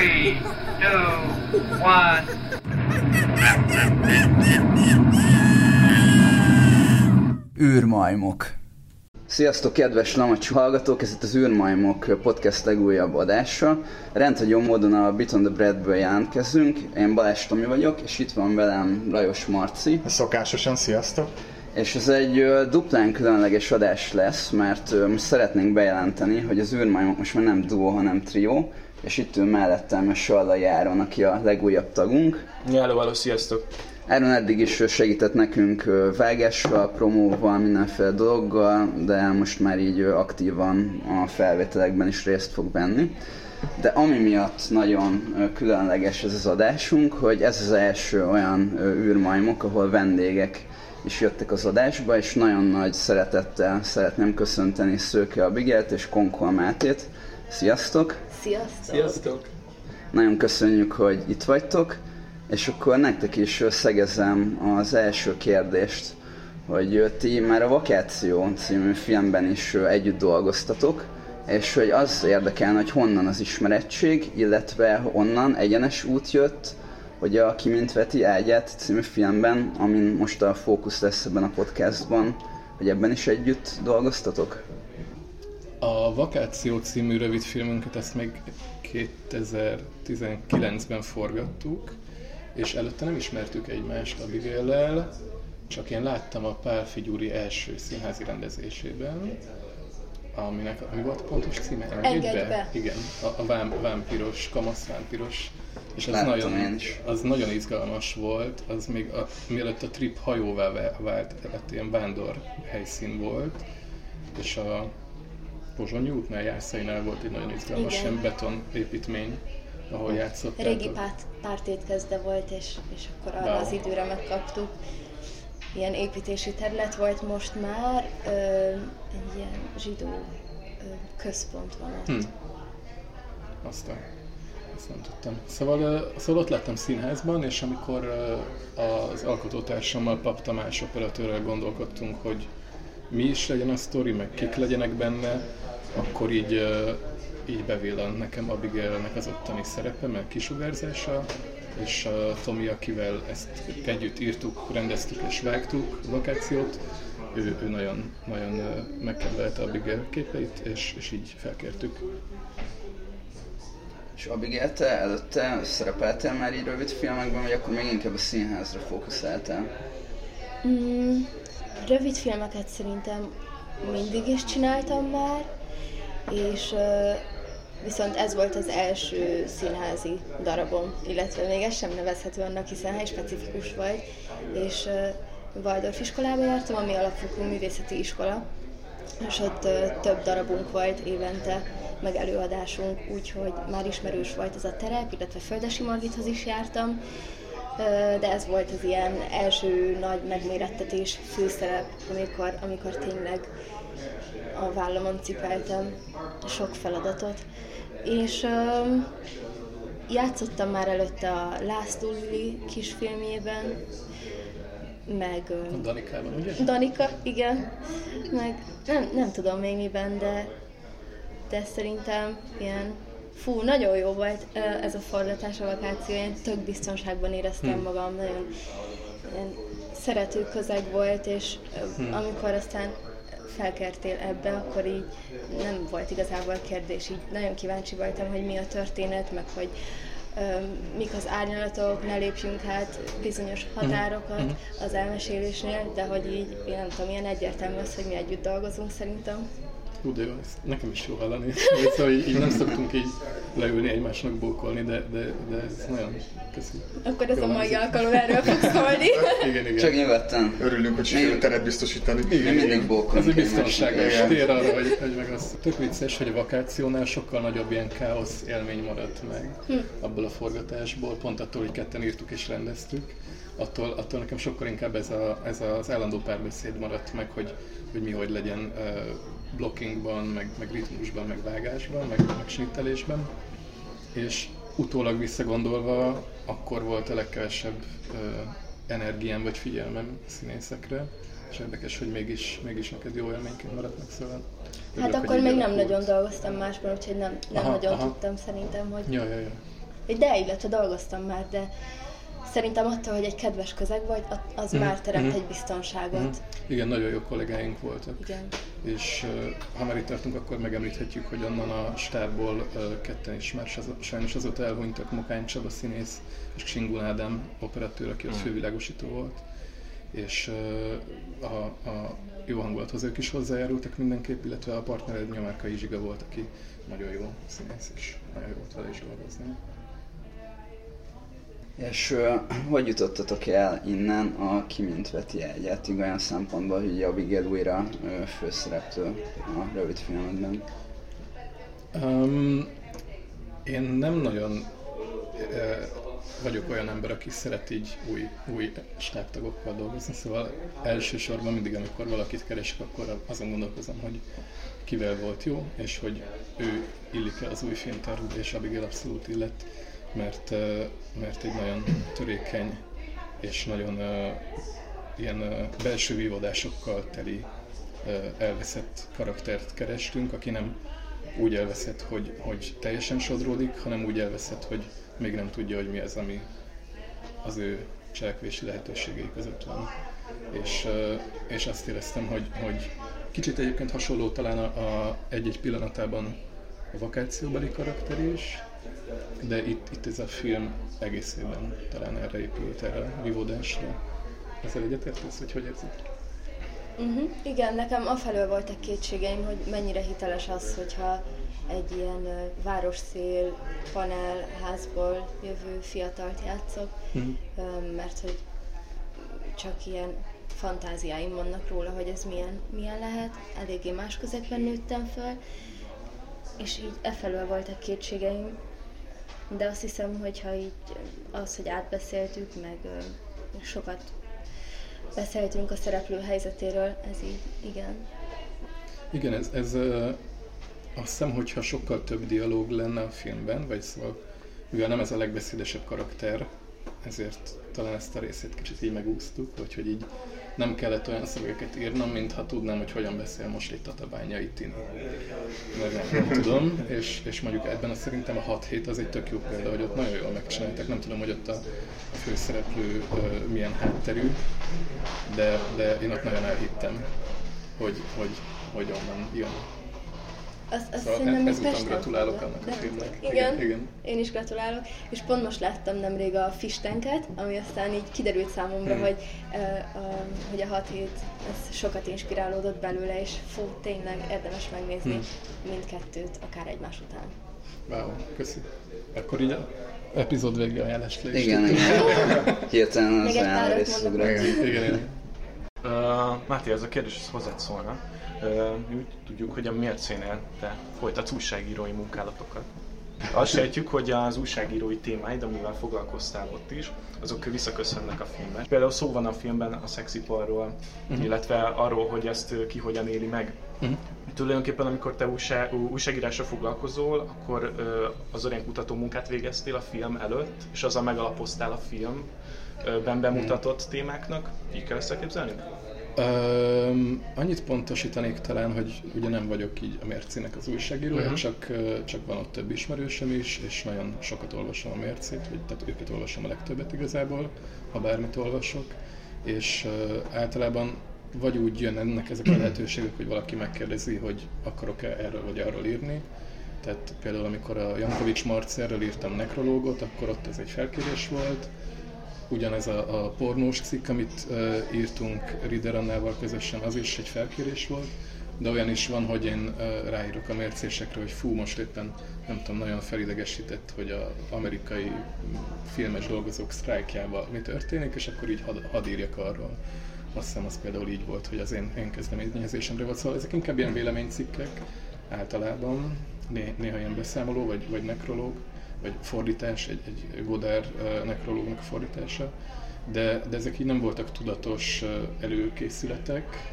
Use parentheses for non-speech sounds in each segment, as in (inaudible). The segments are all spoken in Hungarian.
Three, two, one. űrmajmok. Sziasztok, kedves Lamacs hallgatók! Ez itt az űrmajmok podcast legújabb adása. Rendhagyó módon a Bit on the Breadből jelentkezünk. Én Balázs Tomi vagyok, és itt van velem Lajos Marci. Szokásosan, sziasztok! És ez egy duplán különleges adás lesz, mert most szeretnénk bejelenteni, hogy az űrmajmok most már nem duo, hanem trió, és itt ül mellettem a Sallai Áron, aki a legújabb tagunk. Hello, hello, sziasztok! Áron eddig is segített nekünk vágással, promóval, mindenféle dologgal, de most már így aktívan a felvételekben is részt fog venni. De ami miatt nagyon különleges ez az adásunk, hogy ez az első olyan űrmajmok, ahol vendégek is jöttek az adásba, és nagyon nagy szeretettel szeretném köszönteni Szőke Abigelt és Konkol Mátét. Sziasztok! Sziasztok! Sziasztok! Nagyon köszönjük, hogy itt vagytok, és akkor nektek is szegezem az első kérdést, hogy ti már a Vakáció című filmben is együtt dolgoztatok, és hogy az érdekelne, hogy honnan az ismerettség, illetve onnan egyenes út jött, hogy a Ki mint Veti ágyát című filmben, amin most a fókusz lesz ebben a podcastban, hogy ebben is együtt dolgoztatok? A Vakáció című rövidfilmünket ezt még 2019-ben forgattuk, és előtte nem ismertük egymást Abigail-lel, csak én láttam a Pál Figyúri első színházi rendezésében, aminek, ami volt a pontos címe? Engedj be! Igen, a, a vám, vámpiros, kamasz vámpiros. És az Láttam nagyon, is. az nagyon izgalmas volt, az még a, mielőtt a trip hajóvá vá- vált, tehát ilyen vándor helyszín volt, és a Pozsonyi útnál, Jászainál volt egy nagyon izgalmas Igen. ilyen beton építmény, ahol játszották. Régi párt, pártétkezde volt, és, és akkor arra Wow. az időre megkaptuk. Ilyen építési terület volt most már, ö, egy ilyen zsidó ö, központ van ott. Hm. Aztán ezt nem tudtam. Szóval, szóval ott lettem színházban, és amikor az alkotótársammal, Pap Tamás operatőrrel gondolkodtunk, hogy mi is legyen a sztori, meg kik legyenek benne, akkor így, így bevillant nekem Abigailnek az ottani szerepe, meg kisugárzása, és uh, Tomi, akivel ezt együtt írtuk, rendeztük és vágtuk a lokációt, ő, ő nagyon, nagyon megkedvelte Abigail képeit, és, és így felkértük. És Abigail, te előtte szerepeltél már így rövid filmekben, vagy akkor még inkább a színházra fókuszáltál? Mm, rövid filmeket szerintem mindig is csináltam már, és viszont ez volt az első színházi darabom, illetve még ez sem nevezhető annak, hiszen hely specifikus volt, és Waldorf iskolába jártam, ami alapfokú művészeti iskola, és ott több darabunk volt évente, meg előadásunk, úgyhogy már ismerős volt ez a terep, illetve Földesi Margithoz is jártam, de ez volt az ilyen első nagy megmérettetés főszerep, amikor, amikor tényleg a vállamon cipeltem sok feladatot. És ö, játszottam már előtte a László Lili kisfilmjében, meg A Danikában, ugye? Danika, igen, meg nem, nem tudom még miben, de, de szerintem ilyen Fú, nagyon jó volt ez a forgatás, a vakáció, én tök biztonságban éreztem Hm. magam, nagyon ilyen szerető közeg volt, és ö, Hm. amikor aztán felkertél ebbe, akkor így nem volt igazából kérdés, így nagyon kíváncsi voltam, hogy mi a történet, meg hogy mik az árnyalatok, ne lépjünk át bizonyos határokat az elmesélésnél, de hogy így, én nem tudom, ilyen egyértelmű az, hogy mi együtt dolgozunk szerintem. Hú, de jó, ez nekem is jó hallani. Szóval így, így nem szoktunk így leülni egymásnak bókolni, de, de, de ez nagyon köszi. Akkor ez Jó a mai alkalom erről fog szólni. Igen, igen. Csak nyugodtan. Örülünk, hogy sikerült teret biztosítani. Mi mindig bókolunk Ez egy biztonságos Igen. tér arra, hogy, hogy meg az. Tök vicces, hogy a vakációnál sokkal nagyobb ilyen káosz élmény maradt meg abból a forgatásból, pont attól, hogy ketten írtuk és rendeztük. Attól, attól nekem sokkal inkább ez, a, ez az állandó párbeszéd maradt meg, hogy, hogy mi hogy legyen uh, blockingban, meg, meg ritmusban, meg vágásban, meg, meg snittelésben. És utólag visszagondolva, akkor volt a legkevesebb uh, energiám vagy figyelmem színészekre, és érdekes, hogy mégis, mégis neked jó élményként maradt meg, szóval Hát örülök, hogy akkor még nem alakult. nagyon dolgoztam másban, úgyhogy nem, nem Aha, nagyon aha. tudtam szerintem, hogy Ja, ja, ja. de, illetve dolgoztam már, de szerintem attól, hogy egy kedves közeg vagy, az mm. már teremt mm. egy biztonságot. Mm. Igen, nagyon jó kollégáink voltak. Igen. És ha már itt tartunk, akkor megemlíthetjük, hogy onnan a stábból ketten is már sajnos azóta elhunytak, Mokány Csaba színész és Ksingul Ádám operatőr, aki ott mm. fővilágosító volt. És a, a jó hangulathoz ők is hozzájárultak mindenképp, illetve a partnered Nyomárkai Zsiga volt, aki nagyon jó színész, és nagyon jó volt vele is dolgozni. És (clears throat) hogy jutottatok el innen a kimintveti egyet, olyan szempontból, hogy Abigail újra uh, főszereplő a rövid filmedben? Um, én nem nagyon uh, vagyok olyan ember, aki szeret így új, új stábtagokkal dolgozni, szóval elsősorban mindig, amikor valakit keresek, akkor azon gondolkozom, hogy kivel volt jó, és hogy ő illik-e az új filmtervbe, és Abigail abszolút illet mert, mert egy nagyon törékeny és nagyon ilyen belső vívódásokkal teli elveszett karaktert kerestünk, aki nem úgy elveszett, hogy, hogy teljesen sodródik, hanem úgy elveszett, hogy még nem tudja, hogy mi az, ami az ő cselekvési lehetőségei között van. És, és azt éreztem, hogy, hogy kicsit egyébként hasonló talán a, a egy-egy pillanatában a vakációbeli karakter is, de itt, itt ez a film egészében talán erre épült, erre a vívódásra. Ezzel egyetértesz, hogy hogy érzed? Uh-huh. Igen, nekem afelől voltak kétségeim, hogy mennyire hiteles az, hogyha egy ilyen uh, városszél panel házból jövő fiatalt játszok, uh-huh. um, mert hogy csak ilyen fantáziáim vannak róla, hogy ez milyen, milyen lehet. Eléggé más közegben nőttem fel, és így e felől voltak kétségeim, de azt hiszem, hogy ha így az, hogy átbeszéltük, meg sokat beszéltünk a szereplő helyzetéről, ez így, igen. Igen, ez, ez azt hiszem, hogyha sokkal több dialóg lenne a filmben, vagy szóval, mivel nem ez a legbeszédesebb karakter, ezért talán ezt a részét kicsit így megúsztuk, vagy hogy így nem kellett olyan szövegeket írnom, mintha tudnám, hogy hogyan beszél most itt a tabányai Tini. Mert nem, nem tudom, és, és mondjuk ebben a szerintem a 6 hét az egy tök jó példa, hogy ott nagyon jól megcsinálták. Nem tudom, hogy ott a, főszereplő uh, milyen hátterű, de, de én ott nagyon elhittem, hogy, hogy, hogy onnan jön. Azt, azt szóval szerintem ezután gratulálok annak a filmnek. Igen, igen, igen, én is gratulálok. És pont most láttam nemrég a Fistenket, ami aztán így kiderült számomra, hmm. hogy, uh, uh, hogy a 6 hét ez sokat inspirálódott belőle, és fú, tényleg érdemes megnézni hmm. mindkettőt, akár egymás után. Wow, köszi. Akkor így a epizód vége ajánlást Igen, igen. Hirtelen az ajánló rész Igen, igen. Uh, Máté, ez a kérdés ez hozzád szólna mi úgy tudjuk, hogy a mércénél te folytatsz újságírói munkálatokat. Azt sejtjük, hogy az újságírói témáid, amivel foglalkoztál ott is, azok visszaköszönnek a filmben. Például szó van a filmben a szexiparról, uh-huh. illetve arról, hogy ezt ki hogyan éli meg. Uh-huh. Tulajdonképpen, amikor te újság, újságírásra foglalkozol, akkor az olyan kutató munkát végeztél a film előtt, és azzal megalapoztál a filmben bemutatott témáknak. Így kell ezt elképzelni? Um, annyit pontosítanék talán, hogy ugye nem vagyok így a mércének az újságírója, uh-huh. csak, csak van ott több ismerősöm is, és nagyon sokat olvasom a mércét, vagy, tehát őket olvasom a legtöbbet igazából, ha bármit olvasok, és uh, általában vagy úgy jön ennek ezek a lehetőségek, hogy valaki megkérdezi, hogy akarok-e erről vagy arról írni, tehát például amikor a Jankovics Marcerről írtam nekrológot, akkor ott ez egy felkérés volt, ugyanez a, a pornós cikk, amit uh, írtunk Rider Annával közösen, az is egy felkérés volt, de olyan is van, hogy én uh, ráírok a mércésekre, hogy fú, most éppen nem tudom, nagyon felidegesített, hogy az amerikai filmes dolgozók sztrájkjával mi történik, és akkor így had, hadd írjak arról. Azt hiszem, az például így volt, hogy az én, én kezdeményezésemre volt. Szóval ezek inkább ilyen véleménycikkek általában, né, néha ilyen beszámoló vagy, vagy nekrológ vagy fordítás, egy, egy Godard uh, nekrológnak fordítása, de, de ezek így nem voltak tudatos előkészületek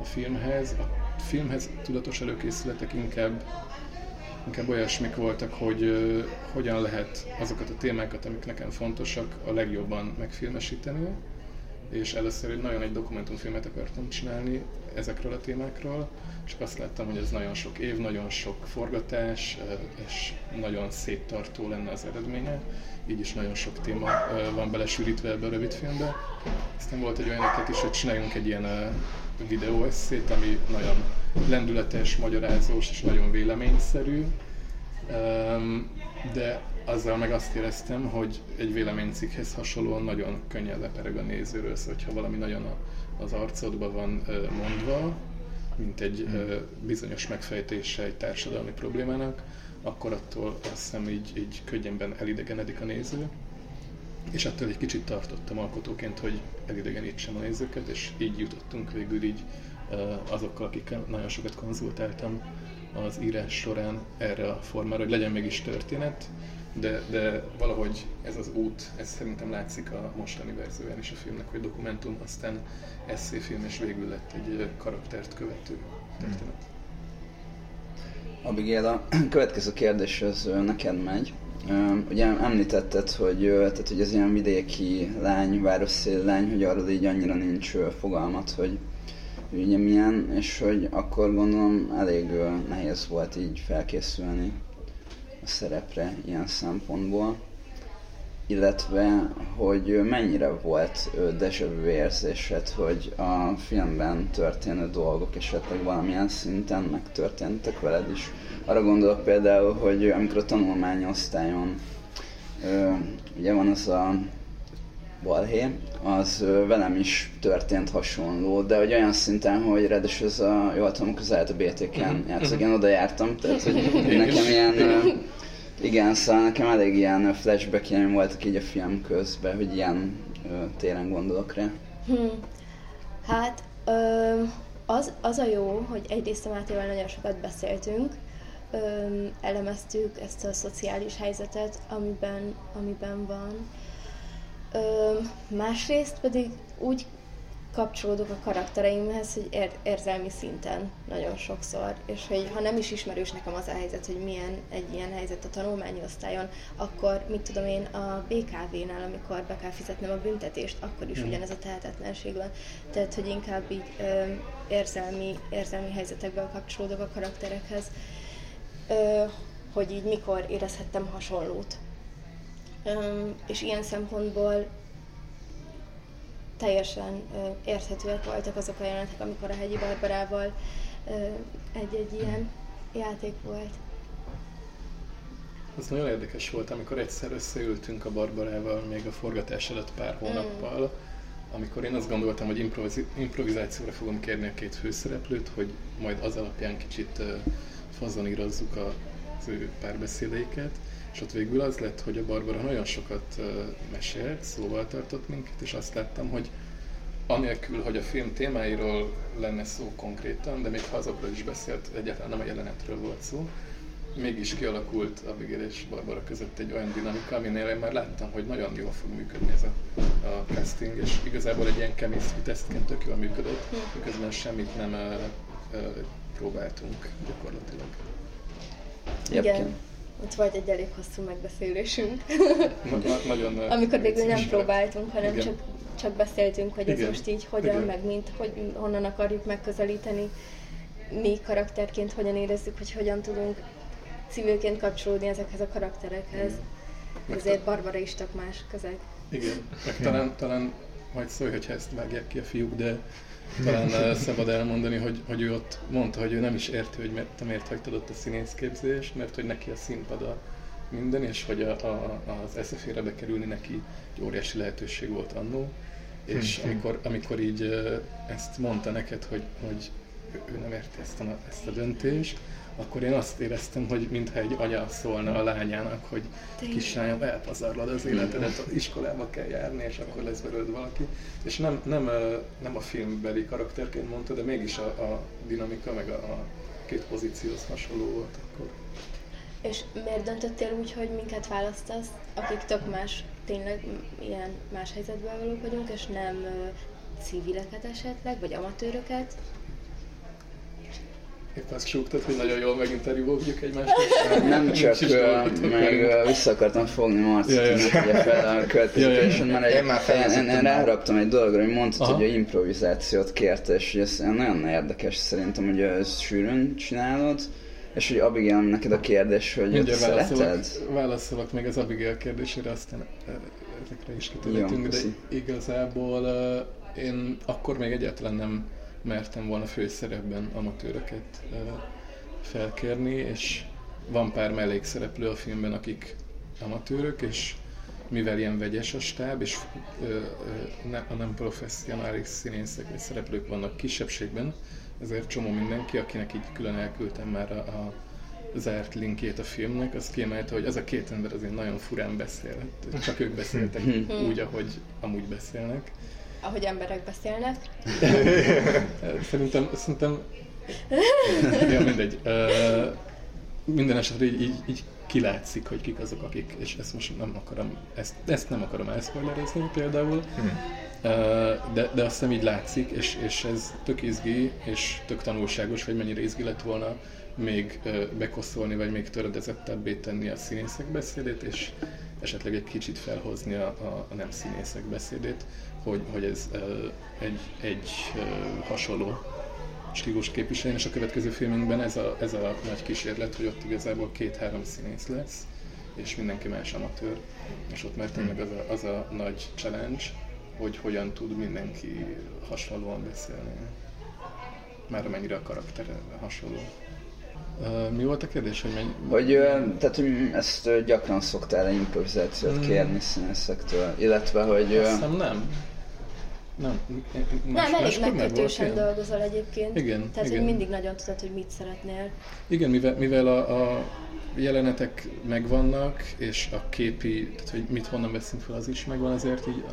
a filmhez. A filmhez tudatos előkészületek inkább, inkább olyasmik voltak, hogy hogyan lehet azokat a témákat, amik nekem fontosak, a legjobban megfilmesíteni, és először egy nagyon egy dokumentumfilmet akartam csinálni ezekről a témákról, és azt láttam, hogy ez nagyon sok év, nagyon sok forgatás, és nagyon széttartó lenne az eredménye, így is nagyon sok téma van belesűrítve ebbe a rövid filmbe. Aztán volt egy olyan ötlet is, hogy csináljunk egy ilyen videóesszét, ami nagyon lendületes, magyarázós és nagyon véleményszerű, de azzal meg azt éreztem, hogy egy véleménycikkhez hasonlóan nagyon könnyen lepereg a nézőről, szóval ha valami nagyon az arcodba van mondva, mint egy bizonyos megfejtése egy társadalmi problémának, akkor attól azt hiszem így, így könnyebben elidegenedik a néző. És attól egy kicsit tartottam alkotóként, hogy elidegenítsem a nézőket, és így jutottunk végül így azokkal, akikkel nagyon sokat konzultáltam az írás során erre a formára, hogy legyen mégis történet, de, de valahogy ez az út, ez szerintem látszik a mostani verzióján is a filmnek, hogy dokumentum, aztán eszéfilm, és végül lett egy karaktert követő történet. Abigail, a (clears throat) következő kérdés az neked megy. Ugye említetted, hogy, tehát, hogy az ilyen vidéki lány, városszél lány, hogy arról így annyira nincs fogalmat, hogy ugye milyen, és hogy akkor gondolom elég nehéz volt így felkészülni szerepre ilyen szempontból illetve hogy mennyire volt déjà vu érzésed, hogy a filmben történő dolgok esetleg valamilyen szinten megtörténtek veled is. Arra gondolok például, hogy amikor a tanulmányosztályon ugye van az a balhé, az velem is történt hasonló, de hogy olyan szinten, hogy ráadásul ez a, jól tudom, közel a BTK-n mhm. játszik, én oda jártam, tehát hogy (laughs) nekem ilyen igen, szóval nekem elég ilyen flashback voltak így a film közben, hogy ilyen ö, téren gondolok rá. Hmm. Hát ö, az, az a jó, hogy egyrészt a Mátéval nagyon sokat beszéltünk, ö, elemeztük ezt a szociális helyzetet, amiben, amiben van. Ö, másrészt pedig úgy kapcsolódok a karaktereimhez, hogy ér- érzelmi szinten nagyon sokszor, és hogy ha nem is ismerős nekem az a helyzet, hogy milyen egy ilyen helyzet a tanulmányi osztályon, akkor mit tudom én a BKV-nál, amikor be kell fizetnem a büntetést, akkor is mm. ugyanez a tehetetlenség van. Tehát, hogy inkább így ö, érzelmi, érzelmi helyzetekben kapcsolódok a karakterekhez, ö, hogy így mikor érezhettem hasonlót. Ö, és ilyen szempontból teljesen érthetőek voltak azok a jelenetek, amikor a hegyi Barbarával egy-egy ilyen játék volt. Az nagyon érdekes volt, amikor egyszer összeültünk a Barbarával még a forgatás előtt pár mm. hónappal, mm. amikor én azt gondoltam, hogy improviz- improvizációra fogom kérni a két főszereplőt, hogy majd az alapján kicsit fazonírozzuk az ő párbeszédeiket, és ott végül az lett, hogy a Barbara nagyon sokat mesélt, szóval tartott minket, és azt láttam, hogy anélkül, hogy a film témáiról lenne szó konkrétan, de még ha azokról is beszélt, egyáltalán nem a jelenetről volt szó, mégis kialakult Abigail és Barbara között egy olyan dinamika, aminél én már láttam, hogy nagyon jól fog működni ez a, a casting, és igazából egy ilyen chemistry tesztként tök jól működött, miközben semmit nem uh, uh, próbáltunk gyakorlatilag. Igen ott volt egy elég hosszú megbeszélésünk. Na, nagyon (laughs) Amikor végül nem próbáltunk, hanem csak, csak beszéltünk, hogy Igen. ez most így hogyan, Igen. meg mint, hogy honnan akarjuk megközelíteni, mi karakterként hogyan érezzük, hogy hogyan tudunk civilként kapcsolódni ezekhez a karakterekhez. Meg Ezért Barbara is tök más közeg. Igen, meg talán, talán majd szólj, hogy ezt vágják ki a fiúk, de talán (laughs) szabad elmondani, hogy, hogy ő ott mondta, hogy ő nem is érti, hogy miért, te miért hagytad ott a színészképzést, mert hogy neki a színpad a minden, és hogy a, a, az SZF-ére bekerülni neki egy óriási lehetőség volt annó. És hm, hm. amikor, amikor így ezt mondta neked, hogy, hogy ő nem érti ezt a, ezt a döntést, akkor én azt éreztem, hogy mintha egy anya szólna a lányának, hogy kislányom, elpazarlod az életedet, az iskolába kell járni, és akkor lesz belőled valaki. És nem, nem, nem a filmbeli karakterként mondta, de mégis a, a dinamika, meg a, a két pozícióhoz hasonló volt akkor. És miért döntöttél úgy, hogy minket választasz, akik tök más, tényleg ilyen más helyzetben valók vagyunk, és nem civileket esetleg, vagy amatőröket? Épp azt súgtad, hogy nagyon jól meginterjúoljuk egymást. Nem csak, meg vissza akartam fogni Marcit, Ja, ja. tegye fel a következő Ja, ja. kérdésen, mert egy, Én már én, én, már. ráharaptam egy dologra, hogy mondtad, Aha. hogy a improvizációt kérte, és hogy ez nagyon érdekes szerintem, hogy ezt sűrűn csinálod, és hogy Abigail, neked a kérdés, hogy Mindjárt szereted? válaszolok, válaszolok meg az Abigail kérdésére, aztán ezekre is kitérhetünk, de igazából én akkor még egyáltalán nem mertem volna főszerepben amatőröket felkérni, és van pár mellékszereplő a filmben, akik amatőrök, és mivel ilyen vegyes a stáb, és a nem professzionális színészek vagy szereplők vannak kisebbségben, ezért csomó mindenki, akinek így külön elküldtem már a, a zárt linkjét a filmnek, az kiemelte, hogy az a két ember azért nagyon furán beszél. Csak ők beszéltek (laughs) úgy, ahogy amúgy beszélnek. Ahogy emberek beszélnek. (laughs) Szerintem, szerintem ja, mindegy. Uh, minden esetre így, így, így kilátszik, hogy kik azok, akik, és ezt most nem akarom, ezt, ezt nem akarom elszpoilerezni például, uh, de, de azt hiszem így látszik, és, és ez tök izgi, és tök tanulságos, hogy mennyire izgi lett volna még uh, bekoszolni, vagy még töredezettebbé tenni a színészek beszédét, és esetleg egy kicsit felhozni a, a, a nem színészek beszédét, hogy, hogy ez uh, egy, egy uh, hasonló stílus képviselni, és a következő filmünkben ez a, ez a nagy kísérlet, hogy ott igazából két-három színész lesz, és mindenki más amatőr, és ott már tényleg az a, az a nagy challenge, hogy hogyan tud mindenki hasonlóan beszélni. Már amennyire a karaktere hasonló. Mi volt a kérdés, hogy mennyi... Hogy, tehát, hogy ezt gyakran szoktál improvizációt Mm. kérni színészektől, illetve, hogy... Azt hiszem nem. Nem, más, Nem, elég megkötősen dolgozol egyébként. Igen, Tehát, igen. hogy mindig nagyon tudod, hogy mit szeretnél. Igen, mivel, mivel a, a jelenetek megvannak, és a képi, tehát hogy mit honnan veszünk fel, az is megvan, azért így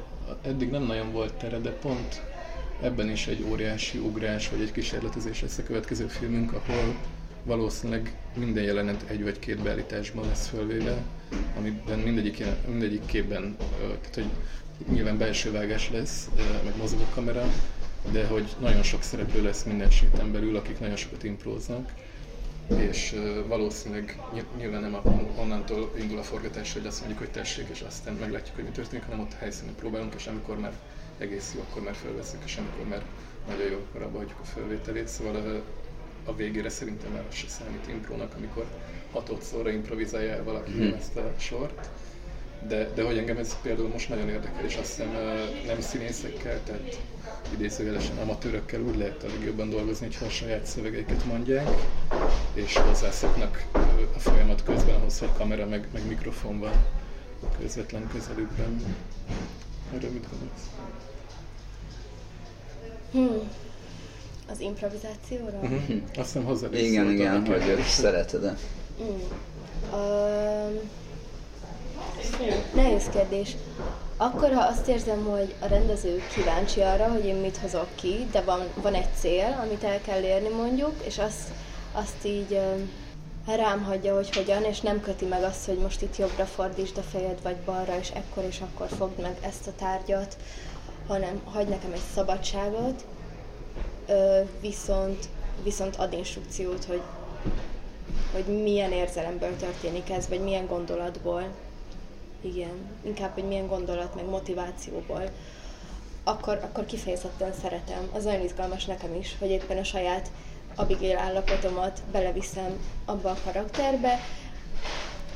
eddig nem nagyon volt tere, de pont ebben is egy óriási ugrás, vagy egy kísérletezés lesz a következő filmünk, ahol valószínűleg minden jelenet egy vagy két beállításban lesz fölvéve, amiben mindegyik, mindegyik képben, tehát hogy nyilván belső vágás lesz, meg mozog a kamera, de hogy nagyon sok szereplő lesz minden séten belül, akik nagyon sokat impróznak, és valószínűleg ny- nyilván nem onnantól indul a forgatás, hogy azt mondjuk, hogy tessék, és aztán meglátjuk, hogy mi történik, hanem ott helyszínen próbálunk, és amikor már egész jó, akkor már felveszünk, és amikor már nagyon jó, akkor abba hagyjuk a felvételét. Szóval a végére szerintem már az se számít imprónak, amikor hatodszorra improvizálja el valaki Mhm. ezt a sort. De, de hogy engem ez például most nagyon érdekel, és azt hiszem nem színészekkel, tehát idézőjelesen amatőrökkel úgy lehet a legjobban dolgozni, hogyha a saját szövegeiket mondják, és hozzászoknak a folyamat közben ahhoz, hogy kamera meg, meg mikrofon van közvetlen közelükben. Erről mit gondolsz? Hmm. Az improvizációra? Uh-huh. Azt hiszem hozzá Igen, igen, hogy szereted-e. Mm. Um, nehéz kérdés. Akkor, ha azt érzem, hogy a rendező kíváncsi arra, hogy én mit hozok ki, de van, van egy cél, amit el kell érni mondjuk, és azt, azt így rám hagyja, hogy hogyan, és nem köti meg azt, hogy most itt jobbra fordítsd a fejed, vagy balra, és ekkor és akkor fogd meg ezt a tárgyat, hanem hagy nekem egy szabadságot, viszont, viszont ad instrukciót, hogy hogy milyen érzelemből történik ez, vagy milyen gondolatból. Igen, inkább, hogy milyen gondolat, meg motivációból. Akkor, akkor kifejezetten szeretem. Az nagyon izgalmas nekem is, hogy éppen a saját Abigail állapotomat beleviszem abba a karakterbe,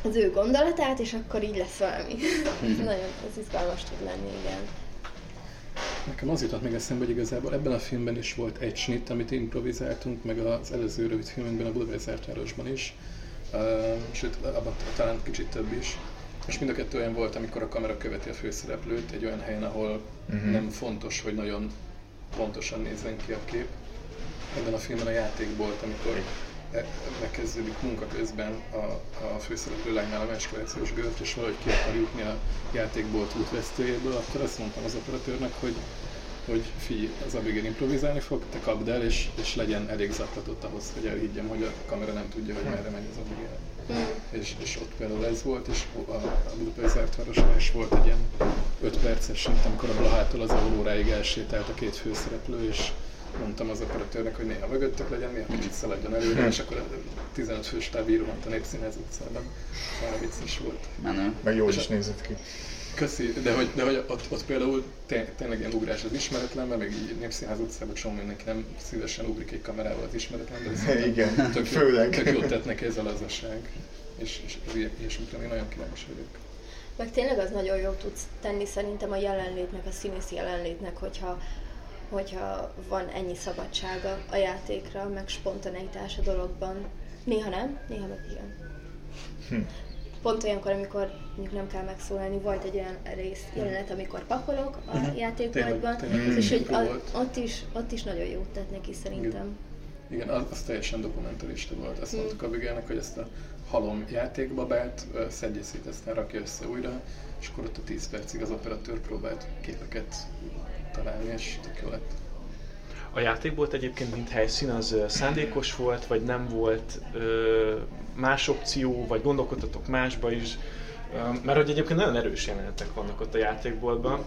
az ő gondolatát, és akkor így lesz valami. Ez (laughs) nagyon ez izgalmas tud lenni, igen. Nekem az jutott még eszembe, hogy igazából ebben a filmben is volt egy snit, amit improvizáltunk, meg az előző rövid filmünkben, a Budapest városban is, uh, sőt, abban talán kicsit több is. És mind a kettő olyan volt, amikor a kamera követi a főszereplőt egy olyan helyen, ahol uh-huh. nem fontos, hogy nagyon pontosan nézzen ki a kép. Ebben a filmben a játék volt, amikor e- megkezdődik munka közben a, a főszereplő lánynál a menstruációs görcs, és valahogy ki akar jutni a játékbolt útvesztőjéből, akkor azt mondtam az operatőrnek, hogy hogy figyelj, az Abigail improvizálni fog, te kapd el, és, és legyen elég zaklatott ahhoz, hogy elhiggyem, hogy a kamera nem tudja, hogy merre megy az Abigail. És, és ott például ez volt, és a, a Budapest zárt városban is volt egy ilyen 5 perces, mint amikor a Blahától az Auróráig elsétált a két főszereplő, és mondtam az operatőrnek, hogy néha mögöttök legyen, néha kicsit szaladjon előre, és akkor a 15 fős táv írohant a Népszínház utcában. Már vicces volt. Menő. Meg jól is nézett ki. Köszi, de hogy, de hogy ott, ott például té- tényleg ilyen ugrás az ismeretlenben, meg így Népszínház utcában csomó mindenki nem szívesen ugrik egy kamerával az ismeretlenben, de (laughs) Igen, tök, jó- főleg. Tök jót tett neki ez a lazaság, és, és az ilyesmikre én nagyon kíváncsi vagyok. Meg tényleg az nagyon jót tudsz tenni szerintem a jelenlétnek, a színész jelenlétnek, hogyha, hogyha van ennyi szabadsága a játékra, meg spontaneitás a dologban. Néha nem, néha meg igen. Hm. Pont olyankor, amikor mondjuk nem kell megszólalni, volt egy olyan rész, jelenet, amikor pakolok a játékboltban, Tényleg, tényleg. és hogy Impro a, ott, is, ott is nagyon jót tett neki szerintem. Igen, az, az teljesen dokumentarista volt. Azt mondtuk a Bigelnek, hogy ezt a halom játékbabát szedje szét, aztán rakja össze újra, és akkor ott a 10 percig az operatőr próbált képeket találni, és tök jó lett. A játékbolt egyébként, mint helyszín, az szándékos volt, vagy nem volt ö, más opció, vagy gondolkodtatok másba is? Ö, Mert hogy egyébként nagyon erős jelenetek vannak ott a játékboltban.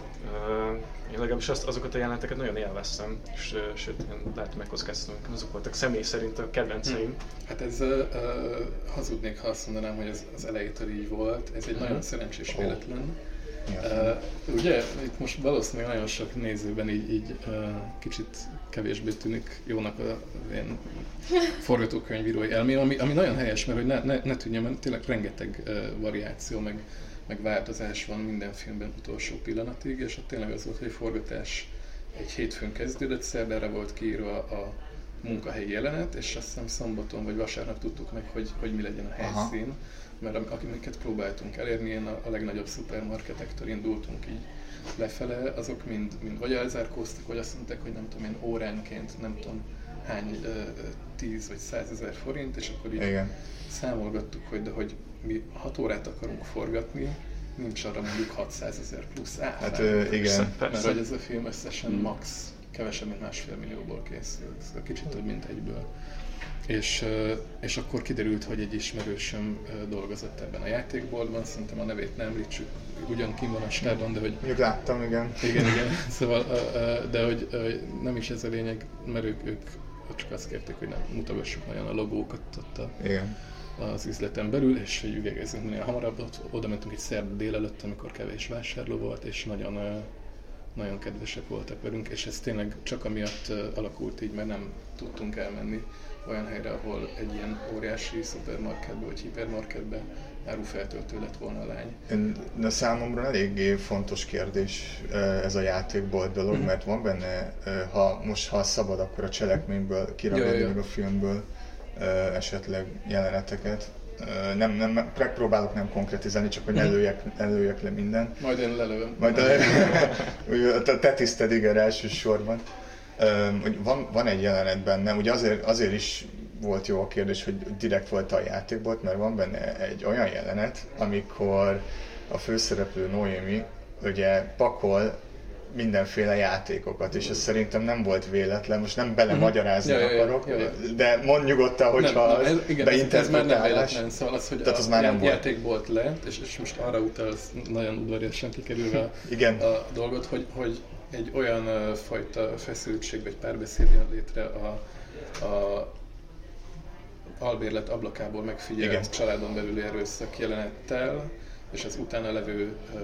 Ö, Én legalábbis azt, azokat a jeleneteket nagyon élveztem, és ö, sőt, én lehet, hogy megkockáztam, azok voltak személy szerint a kedvenceim. Hát ez uh, hazudnék, ha azt mondanám, hogy ez az elejétől így volt. Ez egy nagyon szerencsés véletlen. Uh, ugye, itt most valószínűleg nagyon sok nézőben így, így uh, kicsit kevésbé tűnik jónak a ilyen forgatókönyvírói elmém, ami, ami nagyon helyes, mert hogy ne, ne, ne tudjam, mert tényleg rengeteg uh, variáció, meg, meg változás van minden filmben utolsó pillanatig, és ott tényleg az volt, hogy forgatás egy hétfőn kezdődött, szerdára volt kiírva a munkahelyi jelenet, és azt hiszem szombaton vagy vasárnap tudtuk meg, hogy, hogy mi legyen a Aha. helyszín, mert am- akiket próbáltunk elérni, én a, a legnagyobb szupermarketektől indultunk így lefele, azok mind, mind vagy elzárkóztak, vagy azt mondták, hogy nem tudom én óránként nem tudom hány 10 vagy 100 ezer forint, és akkor így Igen. számolgattuk, hogy de hogy mi 6 órát akarunk forgatni, nincs arra mondjuk 600 ezer plusz ár. Hát ö, igen. Persze, Mert persze. hogy ez a film összesen max kevesebb, mint másfél millióból készült, szóval kicsit több, mint egyből. És, és akkor kiderült, hogy egy ismerősöm dolgozott ebben a játékboltban, szerintem a nevét nem említsük, ugyan kim van a stábban, de hogy Mondjuk láttam, igen. igen, igen, szóval, de hogy nem is ez a lényeg, mert ők, ők csak azt kérték, hogy nem mutassuk nagyon a logókat ott a, Igen. az üzleten belül, és hogy üvegezzünk minél hamarabb. Ott, oda mentünk egy szerda délelőtt, amikor kevés vásárló volt, és nagyon, nagyon kedvesek voltak velünk, és ez tényleg csak amiatt alakult így, mert nem tudtunk elmenni olyan helyre, ahol egy ilyen óriási szupermarketbe vagy hipermarketbe árufeltöltő lett volna a lány. De számomra eléggé fontos kérdés ez a játékbolt dolog, Mhm. mert van benne, ha most ha szabad, akkor a cselekményből kiragadni, Ja, ja, ja. meg a filmből esetleg jeleneteket. Nem, nem, megpróbálok nem konkretizálni, csak hogy ne Mhm. lőjek, ne lőjek le minden. Majd én lelövöm. Majd a, (laughs) ugye te, te tiszted, igen, elsősorban. Hogy van, van egy jelenet benne, ugye azért, azért is volt jó a kérdés, hogy direkt volt a játékból, mert van benne egy olyan jelenet, amikor a főszereplő Noémi ugye pakol mindenféle játékokat, és ez szerintem nem volt véletlen, most nem belemagyarázni Ja, ja, ja, akarok, ja, ja. de mondd nyugodtan, hogyha nem, nem, ez, igen, ez, ez már nem véletlen, szóval az, hogy Tehát a az már nem já- volt. játékbolt lett, és, és most arra utalsz nagyon udvariasan kikerülve a, (laughs) Igen. a dolgot, hogy, hogy egy olyan uh, fajta feszültség vagy párbeszéd jön létre a, a albérlet ablakából megfigyelt Igen. családon belüli erőszak jelenettel, és az utána levő uh,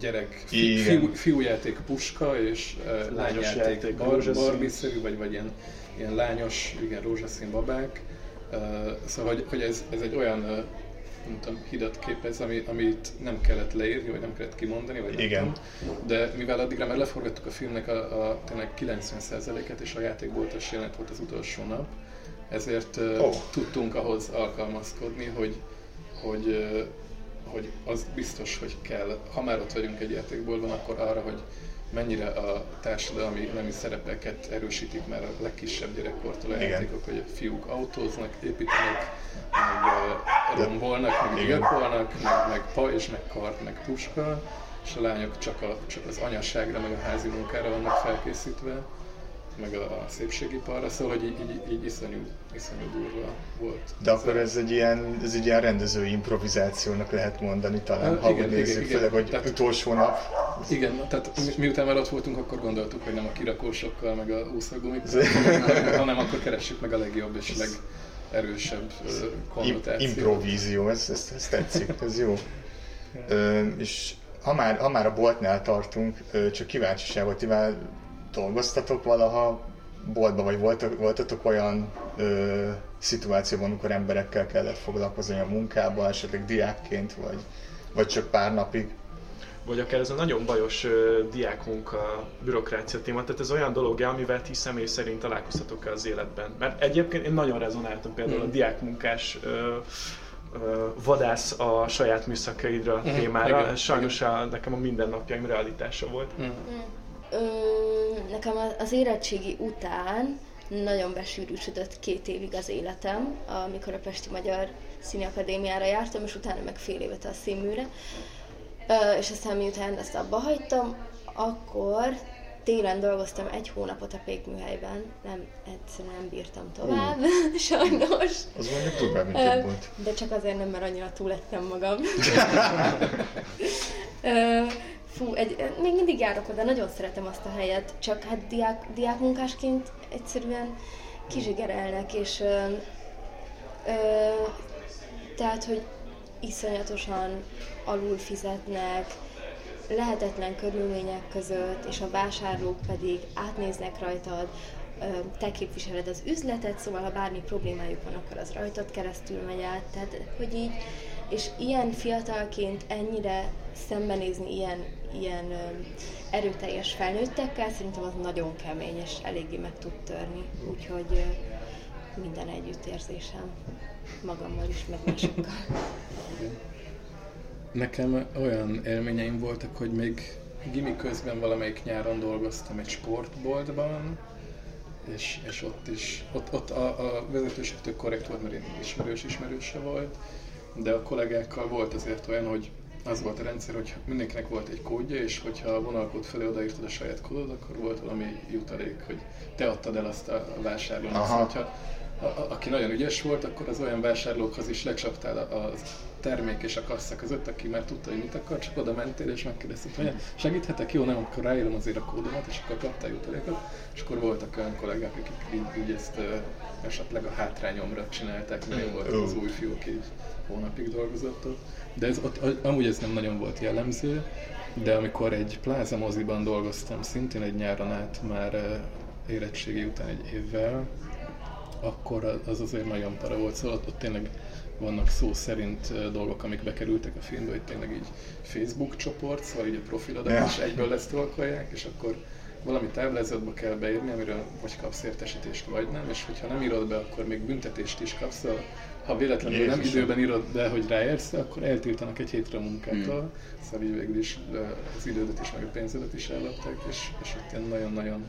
gyerek, fi, fiú, fiújáték puska, és uh, lányjáték játék, bar, rózsaszín. Barbie-szerű, vagy, vagy ilyen, ilyen lányos, igen, rózsaszín babák. Uh, szóval, hogy, hogy ez, ez egy olyan uh, nem tudom, hidat képez, ami, amit nem kellett leírni, vagy nem kellett kimondani, vagy nem Igen. tudom. De mivel addigra már leforgattuk a filmnek a, a tényleg 90%-et, és a játékboltos jelenet volt az utolsó nap, ezért uh, Ó. tudtunk ahhoz alkalmazkodni, hogy, hogy, uh, hogy az biztos, hogy kell, ha már ott vagyunk egy játékboltban, akkor arra, hogy mennyire a társadalmi nemi szerepeket erősítik már a legkisebb gyerekkortól a Igen. játékok, hogy a fiúk autóznak, építenek, meg rombolnak, meg gyilkolnak, meg, meg pajzs, meg kard, meg puska, és a lányok csak, a, csak az anyaságra, meg a házi munkára vannak felkészítve. Meg a szépségiparra, szóval hogy így, így, így iszonyú, iszonyú durva volt. De akkor ez egy ilyen, ez egy ilyen rendezői improvizációnak lehet mondani talán, ha igen, úgy nézzük, igen, főleg, hogy tehát- utolsó nap. Igen, tehát mi, miután már ott voltunk, akkor gondoltuk, hogy nem a kirakósokkal, meg a úszógumikkal, (laughs) hanem akkor keressük meg a legjobb és legerősebb ö, Im- konnotációt. improvízió, ez, ez, ez tetszik, ez jó. Ö, és ha már, ha már a boltnál tartunk, csak kíváncsiság mivel dolgoztatok valaha boltban, vagy voltak, voltatok olyan ö, szituációban, amikor emberekkel kellett foglalkozni a munkában, esetleg diákként, vagy, vagy csak pár napig? Vagy akár ez a nagyon bajos ö, diákmunka, bürokrácia téma, tehát ez olyan dolog, amivel ti személy szerint találkoztatok el az életben. Mert egyébként én nagyon rezonáltam például a Mm. diákmunkás ö, vadász a saját műszakaidra Mhm, témára. igen, sajnos a, nekem a mindennapjaim realitása volt. Mm. Ö, nekem az érettségi után nagyon besűrűsödött két évig az életem, amikor a Pesti Magyar Színiakadémiára jártam, és utána meg fél évet a színműre. Ö, és aztán miután ezt abba hagytam, akkor télen dolgoztam egy hónapot a pékműhelyben, nem, egyszerűen nem bírtam tovább, (laughs) sajnos. Az mondjuk durvább, mint volt. De csak azért nem, mert annyira túlettem magam. (laughs) Fú, egy, még mindig járok oda, nagyon szeretem azt a helyet, csak hát diák, diákmunkásként egyszerűen kizsigerelnek, és ö, ö, tehát, hogy iszonyatosan alul fizetnek, lehetetlen körülmények között, és a vásárlók pedig átnéznek rajtad, te képviseled az üzletet, szóval ha bármi problémájuk van, akkor az rajtad keresztül megy át, tehát hogy így, és ilyen fiatalként ennyire szembenézni ilyen, ilyen erőteljes felnőttekkel, szerintem az nagyon kemény, és eléggé meg tud törni, úgyhogy minden együttérzésem magammal is, meg másokkal. Nekem olyan élményeim voltak, hogy még gimi közben valamelyik nyáron dolgoztam egy sportboltban, és, és ott is, ott, ott a, a vezetőség tök korrekt volt, mert én ismerős ismerőse volt, de a kollégákkal volt azért olyan, hogy az volt a rendszer, hogy mindenkinek volt egy kódja, és hogyha a vonalkód felé odaírtad a saját kódod, akkor volt valami jutalék, hogy te adtad el azt a vásárlónak. Aha. Szóval, hogyha a, a, aki nagyon ügyes volt, akkor az olyan vásárlókhoz is lecsaptál a, a termék és a kassa között, aki már tudta, hogy mit akar, csak oda mentél és megkérdezted, hogy segíthetek, jó, nem, akkor ráírom azért a kódomat, és akkor kaptál jutalékot, és akkor voltak olyan kollégák, akik így, így ezt uh, esetleg a hátrányomra csinálták, mert én voltam az új fiú, aki így hónapig dolgozott ott. De ez, ott, amúgy ez nem nagyon volt jellemző, de amikor egy pláza moziban dolgoztam, szintén egy nyáron át már érettségi után egy évvel, akkor az azért nagyon para volt, szóval ott, ott tényleg vannak szó szerint dolgok, amik bekerültek a filmbe, hogy tényleg így Facebook csoport, szóval így a profilodat is egyből lesztolkolják, és akkor valami táblázatba kell beírni, amiről vagy kapsz értesítést, vagy nem, és hogyha nem írod be, akkor még büntetést is kapsz, szóval ha véletlenül nem Jézusom. időben írod be, hogy ráérsz, akkor eltiltanak egy hétre a munkától, szóval így végül is az idődet is, meg a pénzedet is ellopták, és, és ott ilyen nagyon-nagyon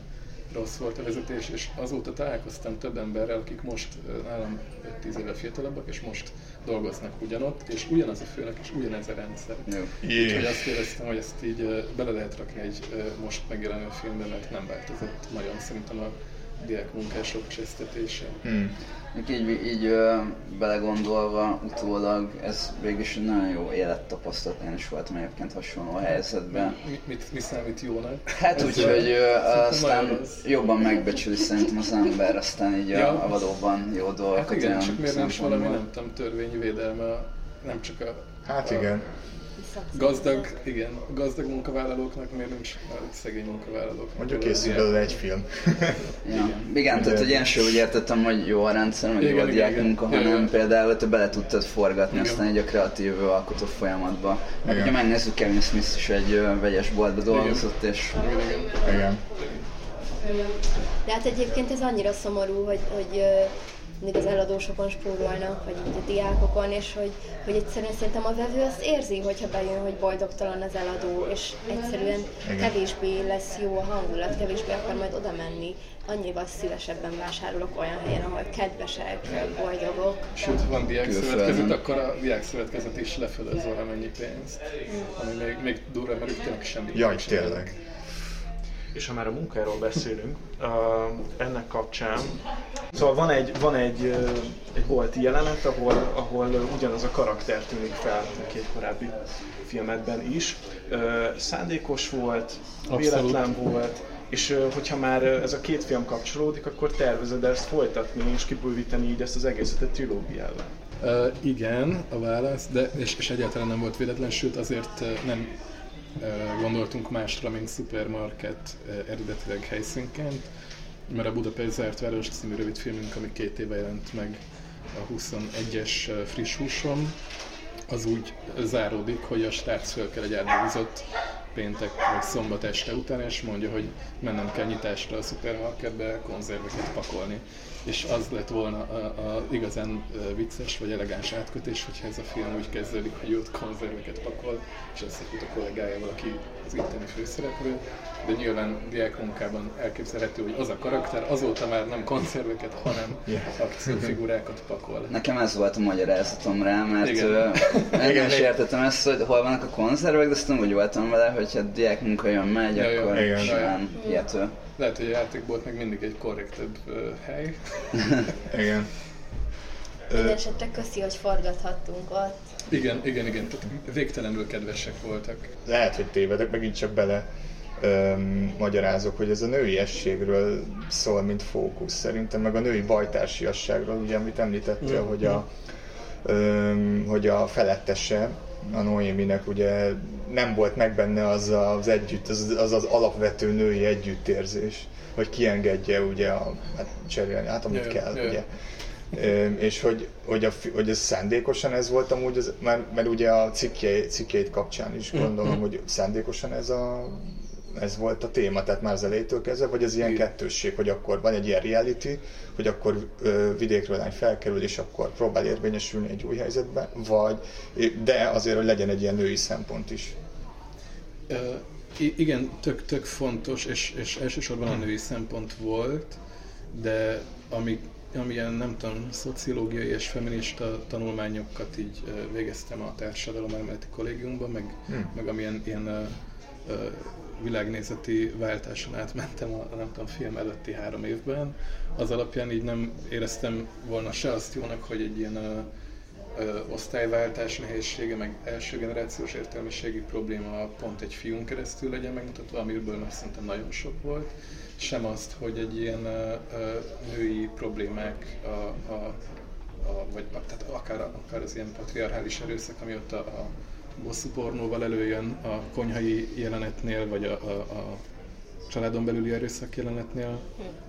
rossz volt a vezetés, és azóta találkoztam több emberrel, akik most nálam 5-10 éve fiatalabbak, és most dolgoznak ugyanott, és ugyanaz a főnök, és ugyanez a rendszer. Jé. Úgyhogy azt éreztem, hogy ezt így bele lehet rakni egy most megjelenő filmbe, mert nem változott nagyon szerintem a diákmunkások csesztetése. Hmm. Így, így ö, belegondolva utólag, ez végülis egy nagyon jó élettapasztalat, én is voltam egyébként hasonló helyzetben. Mi, mit, mi számít jónak? Hát Ez, úgy, hogy ö, aztán jobban megbecsüli szerintem az ember, aztán így Ja. a, a valóban jó dolgokat. Hát igen, csak miért nincs valami, nem tudom, törvényi védelme, a- nem csak a... Hát a igen. Gazdag, igen, gazdag munkavállalóknak miért nincs a szegény munkavállalóknak. Mondjuk készül belőle egy film. Ja. Igen, tehát hogy én sem úgy értettem, hogy jó a rendszer, hogy jó a diák munka, hanem igen. például te bele tudtad forgatni Igen. aztán egy a kreatív alkotó folyamatba. Meg ugye megnézzük, Kevin Smith is egy vegyes boltba dolgozott, és Igen, igen. De hát egyébként ez annyira szomorú, hogy, hogy mindig az eladósokon spórolnak, vagy így a diákokon, és hogy, hogy egyszerűen szerintem a vevő azt érzi, hogyha bejön, hogy boldogtalan az eladó, és egyszerűen kevésbé lesz jó a hangulat, kevésbé akar majd oda menni. Annyival szívesebben vásárolok olyan helyen, ahol kedvesek, boldogok. Sőt, ha van diákszövetkezet, akkor a diákszövetkezet is lefölöz valamennyi pénzt. Ami még, még durva, mert ők tényleg semmit Jaj, nem csinálnak. És ha már a munkáról beszélünk, uh, ennek kapcsán, szóval van egy, van egy, uh, egy bolti jelenet, ahol, ahol ugyanaz a karakter tűnik fel a két korábbi filmedben is. Uh, szándékos volt, Abszolút. véletlen volt, és uh, hogyha már ez a két film kapcsolódik, akkor tervezed ezt folytatni és kibővíteni így ezt az egészet egy trilógiával. Uh, igen, a válasz, de és, és egyáltalán nem volt véletlen, sőt azért uh, nem gondoltunk másra, mint Supermarket eredetileg helyszínként, mert a Budapest zárt város című rövidfilmünk, ami két éve jelent meg a 21-es uh, friss húsom, az úgy záródik, hogy a srác föl kell egy átdolgozott péntek vagy szombat este után, és mondja, hogy mennem kell nyitásra a szupermarketbe konzerveket pakolni. És az lett volna a, a igazán vicces vagy elegáns átkötés, hogyha ez a film úgy kezdődik, hogy ott konzerveket pakol, és összefut a kollégájával, aki az itteni főszereplő, de nyilván diákmunkában elképzelhető, hogy az a karakter azóta már nem konzerveket, hanem akciófigurákat pakol. Nekem ez volt a magyarázatom rá, mert Igen. engem (laughs) Igen, is értettem ezt, hogy hol vannak a konzervek, de aztán úgy voltam vele, hogy hát diák munka jön megy, Ja, akkor igen. simán hihető. Lehet, hogy a játékbolt meg mindig egy korrektebb ö, hely. (laughs) Igen. Mindenesetre köszi, hogy forgathattunk ott. Igen, igen, igen, tehát végtelenül kedvesek voltak. lehet, hogy tévedek, megint csak bele öm, magyarázok, hogy ez a nőiességről szól, mint fókusz szerintem, meg a női bajtársiasságról, ugye, amit említettél, Mm. hogy a, öm, hogy a felettese, a Noéminek ugye nem volt meg benne az az együtt, az az, az alapvető női együttérzés, hogy kiengedje ugye a, hát cserélni, hát amit Jaj, kell, jaj. ugye. Öm, és hogy, hogy, a, hogy ez szándékosan ez volt amúgy, az, mert, mert ugye a cikkjei, cikkeit kapcsán is gondolom, hogy szándékosan ez a ez volt a téma, tehát már az elejétől kezdve, vagy az ilyen Igen. kettősség, hogy akkor van egy ilyen reality, hogy akkor ö, vidékről lány felkerül, és akkor próbál érvényesülni egy új helyzetben, vagy, de azért, hogy legyen egy ilyen női szempont is. Ö, igen, tök, tök fontos, és, és elsősorban a női szempont volt, de ami, amilyen, nem tudom, szociológiai és feminista tanulmányokat így végeztem a társadalomelméleti kollégiumban, meg, Hmm. meg amilyen ilyen ö, világnézeti váltáson átmentem a, nem tudom, film előtti három évben, az alapján így nem éreztem volna se azt jónak, hogy egy ilyen ö, ö, osztályváltás nehézsége, meg első generációs értelmiségi probléma pont egy fiún keresztül legyen megmutatva, amiből már szerintem nagyon sok volt, sem azt, hogy egy ilyen ö, ö, női problémák, a, a, a, vagy tehát akár, akár az ilyen patriarchális erőszak, ami ott a, a bosszú pornóval előjön a konyhai jelenetnél, vagy a, a, a családon belüli erőszak jelenetnél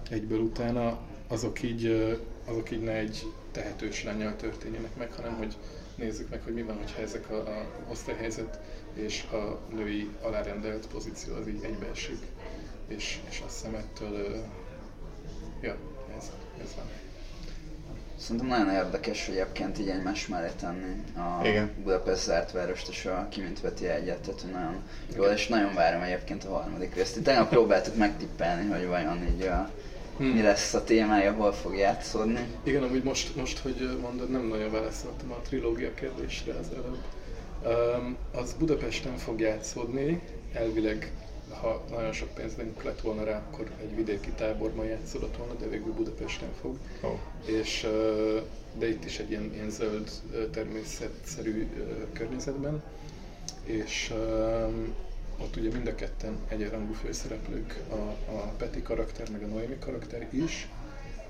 egyből utána, azok így, azok így ne egy tehetős lányjal történjenek meg, hanem hogy nézzük meg, hogy mi van, hogyha ezek a, a osztályhelyzet és a női alárendelt pozíció az így egybeesik. És, és azt hiszem ja, ez, ez van. Szerintem nagyon érdekes, hogy egyébként így egymás mellé tenni a Igen. Budapest zárt várost és a Kimint Veti egyet, tehát nagyon jól, és nagyon várom egyébként a harmadik részt. Tegnap próbáltuk megtippelni, hogy vajon így a, Hmm. mi lesz a témája, hol fog játszódni. Igen, amúgy most, most, hogy mondod, nem nagyon válaszoltam a trilógia kérdésre az előbb. Um, az Budapesten fog játszódni, elvileg, ha nagyon sok pénzünk lett volna rá, akkor egy vidéki táborban játszódott volna, de végül Budapesten fog. Oh. És, de itt is egy ilyen, ilyen zöld természetszerű környezetben, és ott ugye mind a ketten egyenrangú főszereplők, a, a Peti karakter, meg a Noémi karakter is,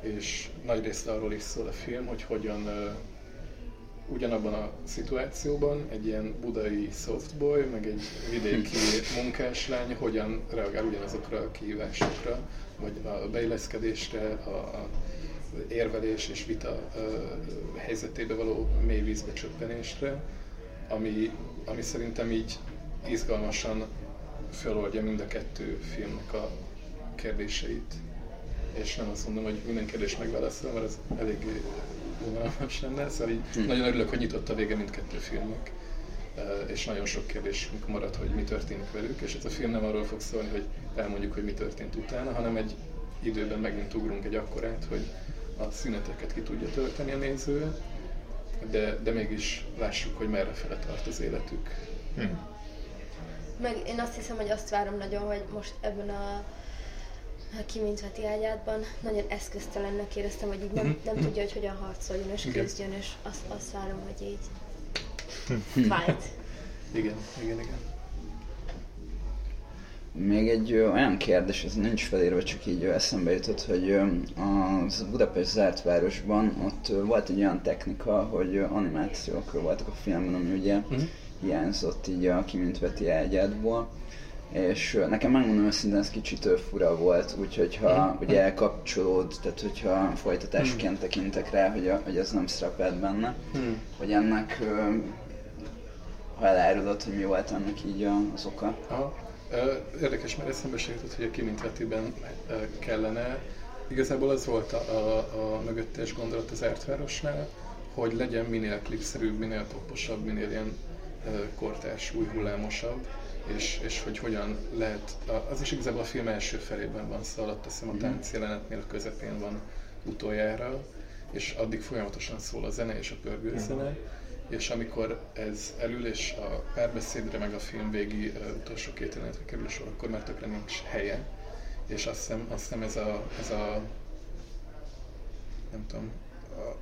és nagy részt arról is szól a film, hogy hogyan ugyanabban a szituációban egy ilyen budai softboy, meg egy vidéki (laughs) munkáslány hogyan reagál ugyanazokra a kihívásokra, vagy a beilleszkedésre, a, a érvelés és vita ö, helyzetébe való mély vízbe csöppenésre, ami, ami szerintem így izgalmasan feloldja mind a kettő filmnek a kérdéseit. És nem azt mondom, hogy minden kérdést megválaszol, mert az elég unalmas lenne, szóval így Hm. nagyon örülök, hogy nyitott a vége mindkettő filmnek. És nagyon sok kérdés maradt, hogy mi történik velük, és ez a film nem arról fog szólni, hogy elmondjuk, hogy mi történt utána, hanem egy időben megint ugrunk egy akkorát, hogy a szüneteket ki tudja tölteni a néző, de, de mégis lássuk, hogy merre fele tart az életük. Hm. Meg én azt hiszem, hogy azt várom nagyon, hogy most ebben a kimintveti ágyádban nagyon eszköztelennek éreztem, hogy így nem, nem tudja, hogy hogyan harcoljon és küzdjön, és azt, azt várom, hogy így fight. Igen, igen, igen. Még egy ö, olyan kérdés, ez nincs felírva, csak így ö, eszembe jutott, hogy ö, az Budapest zárt városban ott ö, volt egy olyan technika, hogy ö, animációk voltak a filmben, ami ugye Mhm. hiányzott így a kimintveti ágyádból. És nekem megmondom őszintén, ez kicsit fura volt, úgyhogy ha ugye elkapcsolód, tehát hogyha folytatásként tekintek rá, hogy, a, hogy ez nem szerepelt benne, Hmm. hogy ennek, ha elárulod, hogy mi volt ennek így a- az oka. Aha. Érdekes, mert eszembe se jutott, hogy a kimintvetiben ö, kellene. Igazából az volt a, a, a mögöttes gondolat az Ertvárosnál, hogy legyen minél klipszerűbb, minél poposabb, minél ilyen ö, kortárs, új hullámosabb, és, és hogy hogyan lehet, az is igazából a film első felében van szó, alatt teszem a tánc jelenetnél a közepén van utoljára, és addig folyamatosan szól a zene és a pörgőzene, és amikor ez elül, és a párbeszédre, meg a film végi uh, utolsó két jelenetre kerül sor, akkor már tökre nincs helye. És azt hiszem, azt hiszem ez, a, ez a nem tudom, a,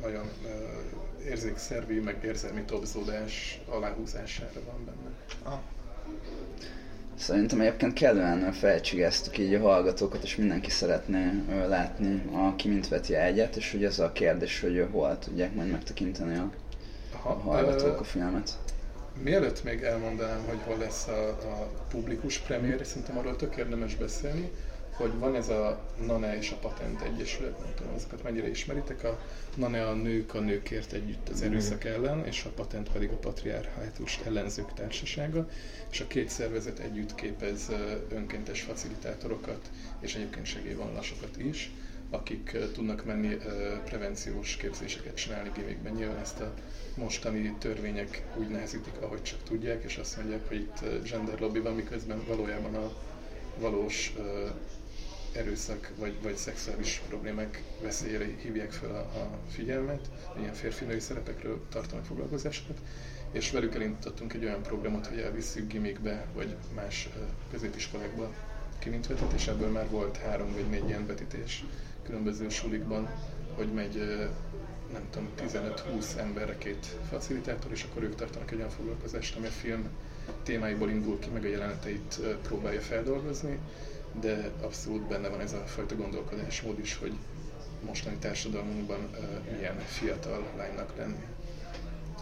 nagyon uh, érzékszervi, meg érzelmi tobzódás aláhúzására van benne. Ah, Szerintem egyébként kellően felcsigáztuk így a hallgatókat, és mindenki szeretné látni a kimintveti ágyát, és ugye ez a kérdés, hogy hol tudják majd megtekinteni a, a Aha, hallgatók ö, a filmet. Mielőtt még elmondanám, hogy hol lesz a, a publikus premier, szerintem arról tök érdemes beszélni, hogy van ez a NANE és a Patent Egyesület, nem tudom, azokat mennyire ismeritek, a NANE a nők a nőkért együtt az erőszak ellen, és a Patent pedig a patriarhátust ellenzők társasága, és a két szervezet együtt képez önkéntes facilitátorokat, és egyébként segélyvonalasokat is, akik tudnak menni prevenciós képzéseket csinálni gimikben. Nyilván ezt a mostani törvények úgy nehezítik, ahogy csak tudják, és azt mondják, hogy itt gender lobby van, miközben valójában a valós erőszak vagy, vagy szexuális problémák veszélyére hívják fel a, a figyelmet, ilyen férfi-női szerepekről tartanak foglalkozásokat, és velük elindítottunk egy olyan programot, hogy elvisszük gimikbe, vagy más középiskolákba kimintvetet, és ebből már volt három vagy négy ilyen vetítés különböző sulikban, hogy megy nem tudom, 15-20 emberre két facilitátor, és akkor ők tartanak egy olyan foglalkozást, ami a film témáiból indul ki, meg a jeleneteit próbálja feldolgozni, de abszolút benne van ez a fajta gondolkodásmód is, hogy mostani társadalmunkban ö, milyen fiatal lánynak lenni.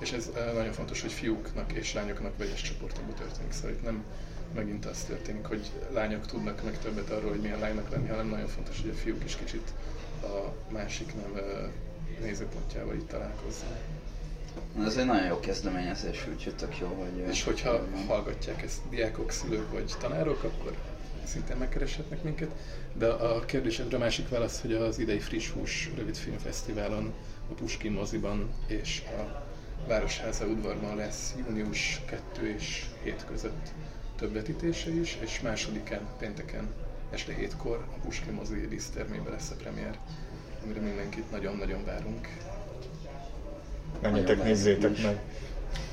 És ez ö, nagyon fontos, hogy fiúknak és lányoknak vegyes csoportokban történik, szóval itt nem megint az történik, hogy lányok tudnak meg többet arról, hogy milyen lánynak lenni, hanem nagyon fontos, hogy a fiúk is kicsit a másik nem ö, nézőpontjával itt találkozzanak. Ez egy nagyon jó kezdeményezés, úgyhogy tök jó, hogy... És hogyha hallgatják ezt diákok, szülők vagy tanárok, akkor szintén megkereshetnek minket. De a kérdésedre a másik válasz, hogy az idei Friss Hús rövidfilmfesztiválon, a Puskin moziban és a Városháza udvarban lesz június 2 és 7 között több vetítése is, és másodikán, pénteken este 7-kor a Puskin mozi dísztermében lesz a premier, amire mindenkit nagyon-nagyon várunk. menjetek, nézzétek meg.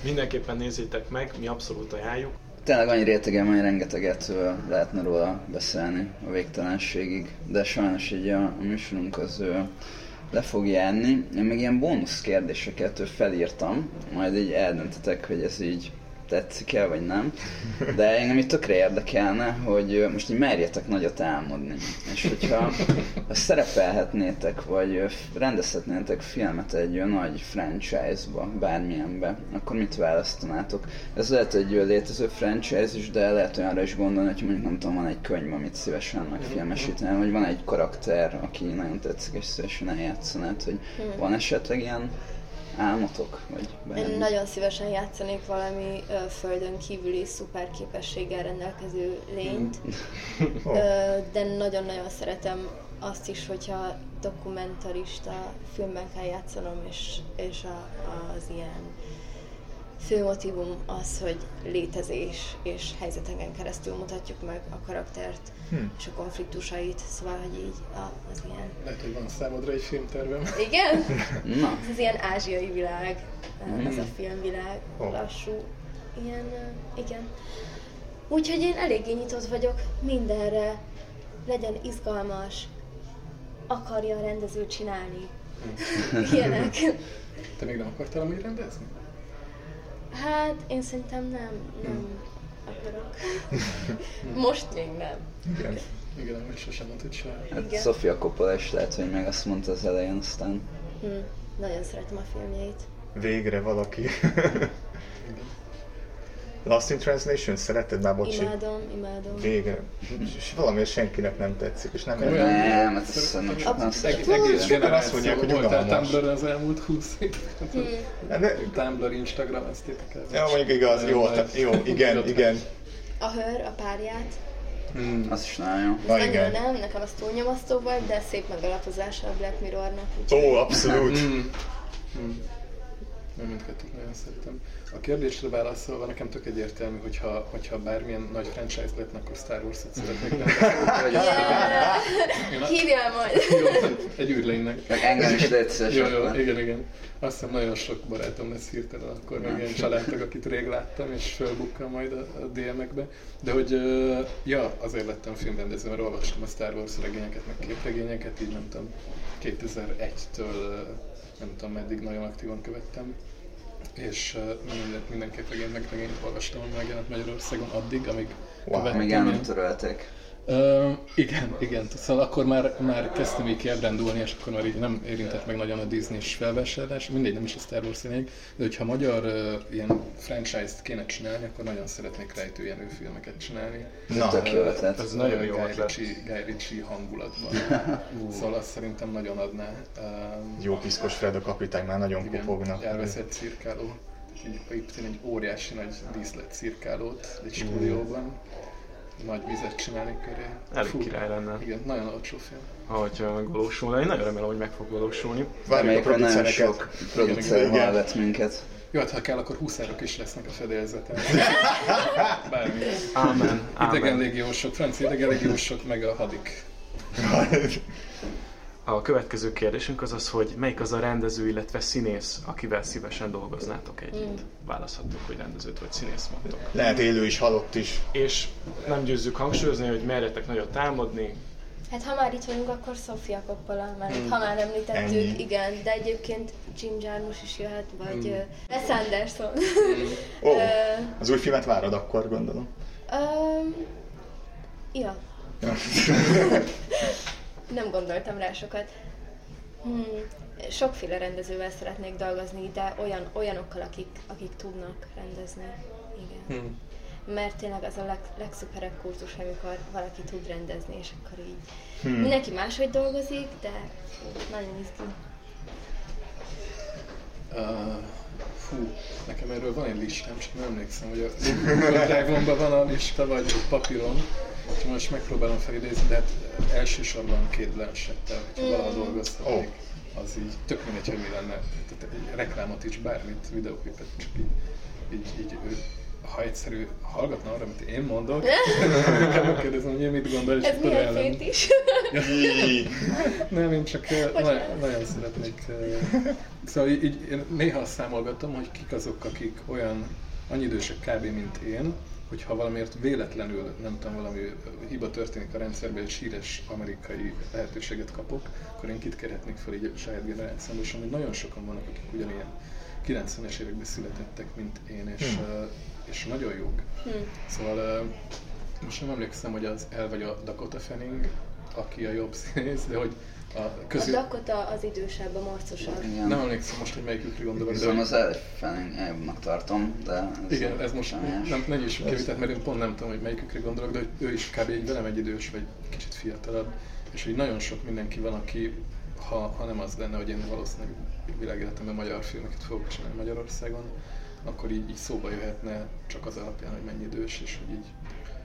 Mindenképpen nézzétek meg, mi abszolút ajánljuk. Tényleg annyi rétegem, hogy rengeteget lehetne róla beszélni a végtelenségig, de sajnos így a, a műsorunk az le fog járni. Én még ilyen bónusz kérdéseket felírtam, majd így eldöntetek, hogy ez így tetszik-e, vagy nem. De engem itt tökre érdekelne, hogy most így merjetek nagyot álmodni. És hogyha ha szerepelhetnétek, vagy rendezhetnétek filmet egy nagy franchise-ba, bármilyenbe, akkor mit választanátok? Ez lehet egy létező franchise is, de lehet olyanra is gondolni, hogy mondjuk nem tudom, van egy könyv, amit szívesen megfilmesítenem, vagy van egy karakter, aki nagyon tetszik, és szívesen eljátszanád, hogy van esetleg ilyen álmotok? Vagy bármi? Én nagyon szívesen játszanék valami ö, földön kívüli szuper képességgel rendelkező lényt, Ó. (laughs) Ö, de nagyon-nagyon szeretem azt is, hogyha dokumentarista filmben kell játszanom, és, és a, az ilyen főmotivum az, hogy létezés és helyzeteken keresztül mutatjuk meg a karaktert Hm. és a konfliktusait, szóval, hogy így a, az ilyen... Lehet, hogy van számodra egy filmtervem. Igen? (laughs) Na, Ez az ilyen ázsiai világ, Mm. ez a filmvilág, Ó. lassú, ilyen, igen. Úgyhogy én eléggé nyitott vagyok mindenre, legyen izgalmas, akarja a rendező csinálni. (laughs) Ilyenek. Te még nem akartál amúgy rendezni? Hát én szerintem nem, nem akarok. (laughs) Most még nem. Igen. Igen, amúgy sosem mondtad se. Hát. Sofia Coppola is lehet, hogy meg azt mondta az elején, aztán Hm. Nagyon szeretem a filmjeit. Végre valaki. (laughs) Lost in Translation, szereted már, bocsi? Imádom, imádom. Végre. És valamiért senkinek nem tetszik, és nem értem. nem, hát ezt szerintem sokan szeretik. Sokan azt mondják, hogy voltál unalmas. Tumblr az elmúlt 20 év. Hm. Hát Tumblr, Instagram, ezt értek el. Ja, mondjuk igaz, jó, jó, igen, igen. A hör, a párját. Hmm. Az is nagyon jó. Na Annyira igen. nem, nekem az túl nyomasztó volt, de szép megalapozása a Black Mirrornak. Ó, abszolút. Hmm. Hmm. Én mindkettőt nagyon szeretem. A kérdésre válaszolva nekem tök egyértelmű, hogyha, hogyha bármilyen nagy franchise lett, akkor Star Wars-ot szeretnék rendezni. Hívjál majd! Jó, egy űrlénynek. Meg engem is légy szíves Jó, jó, igen, igen. Azt hiszem nagyon sok barátom lesz hirtelen, akkor meg ilyen családtag, akit rég láttam, és fölbukkal majd a, a DM-ekbe. De hogy, ja, azért lettem filmrendező, mert olvastam a Star Wars regényeket, meg képregényeket, így nem tudom, 2001-től ö, nem tudom meddig nagyon aktívan követtem. És ö, minden, minden képregényt meg regényt olvastam, ami megjelent Magyarországon addig, amíg Wow, követtem. El nem törölték. Ö, igen, igen. Szóval akkor már, már kezdtem így kiábrándulni, és akkor már így nem érintett meg nagyon a Disney-s felvásárlás. Mindegy, nem is a Star Wars lényeg. De hogyha magyar ö, ilyen franchise-t kéne csinálni, akkor nagyon szeretnék rejtőjenő filmeket csinálni. Na, Tök jó ötlet. Ez nagyon jó Guy. Ritchie, Guy Ritchie hangulatban. (laughs) szóval azt szerintem nagyon adná. Ö, Jó piszkos Fred a kapitány, már nagyon igen, kopognak. elveszett cirkáló. Így építeni egy óriási nagy díszlet cirkálót egy stúdióban. Nagy vizet csinálni köré. Elég Fú, király lenne, Igen, nagyon olcsó film. ahogy ö, megvalósulna. Én nagyon remélem, hogy meg fog valósulni. Várjuk a nagyon producereket. sok producer hallgat minket. Jó, hát ha kell, akkor huszárok is lesznek a fedélzeten. (laughs) Bármi. Ámen, Idegen légiósok, francia idegen légiósok, meg a hadik. (laughs) A következő kérdésünk az az, hogy melyik az a rendező, illetve színész, akivel szívesen dolgoznátok együtt. Választhattok, hogy rendezőt vagy színész mondtok. Lehet élő is, halott is. És nem győzzük hangsúlyozni, hogy merjetek nagyot támadni. Hát ha már itt vagyunk, akkor Sofia Coppola, mert ha már említettük, Ennyi. igen, de egyébként Jim Jarmusch is jöhet, vagy mm. Wes Anderson. Ó, (laughs) Ö, az új filmet várod akkor, gondolom. Ja, Ja. (laughs) nem gondoltam rá sokat. Hmm, sokféle rendezővel szeretnék dolgozni, de olyan, olyanokkal, akik, akik tudnak rendezni. Igen. Hmm. Mert tényleg az a leg, legszuperebb kurzus, amikor valaki tud rendezni, és akkor így Hmm. mindenki máshogy dolgozik, de fú, nagyon izgi. Uh, fú, nekem erről van egy listám, csak nem emlékszem, hogy a (laughs) Drive-omban van a lista, vagy egy papíron. És most megpróbálom felidézni, de hát elsősorban két Blanchett-tel, hogyha valaha dolgozhatnék, az így tök mindegy, hogy mi lenne. Tehát egy reklámot is, bármit, videóklipet, csak így, így, így ő, ha egyszerű hallgatna arra, amit én mondok, (laughs) inkább megkérdezem, hogy én mit gondol, és Ez milyen ellen. (laughs) Í, Nem, én csak na- nagyon szeretnék. Szóval így, így én néha számolgatom, hogy kik azok, akik olyan annyi idősek kb. mint én, hogyha valamiért véletlenül, nem tudom, valami hiba történik a rendszerben, egy síres amerikai lehetőséget kapok, akkor én kit kérhetnék fel így a saját generációmból, és amúgy nagyon sokan vannak, akik ugyanilyen 90-es években születettek, mint én, és, eh, és nagyon jók. Hm. Szóval eh, most nem emlékszem, hogy az El vagy a Dakota Fanning, aki a jobb színész, de hogy a A közül... Dakota az idősebb, a morcosabb. Igen. Nem emlékszem most, hogy melyikükre gondolok, de Viszont hogy- az elfening jobbnak tartom, de ez igen, ez most személyes. nem, ne nyissuk ki vitát, mert én pont nem tudom, hogy melyikükre gondolok, de ő is kb. egy velem egy idős, vagy kicsit fiatalabb, és hogy nagyon sok mindenki van, aki, ha, ha nem az lenne, hogy én valószínűleg világéletemben magyar filmeket fogok csinálni Magyarországon, akkor így, így szóba jöhetne csak az alapján, hogy mennyi idős, és hogy így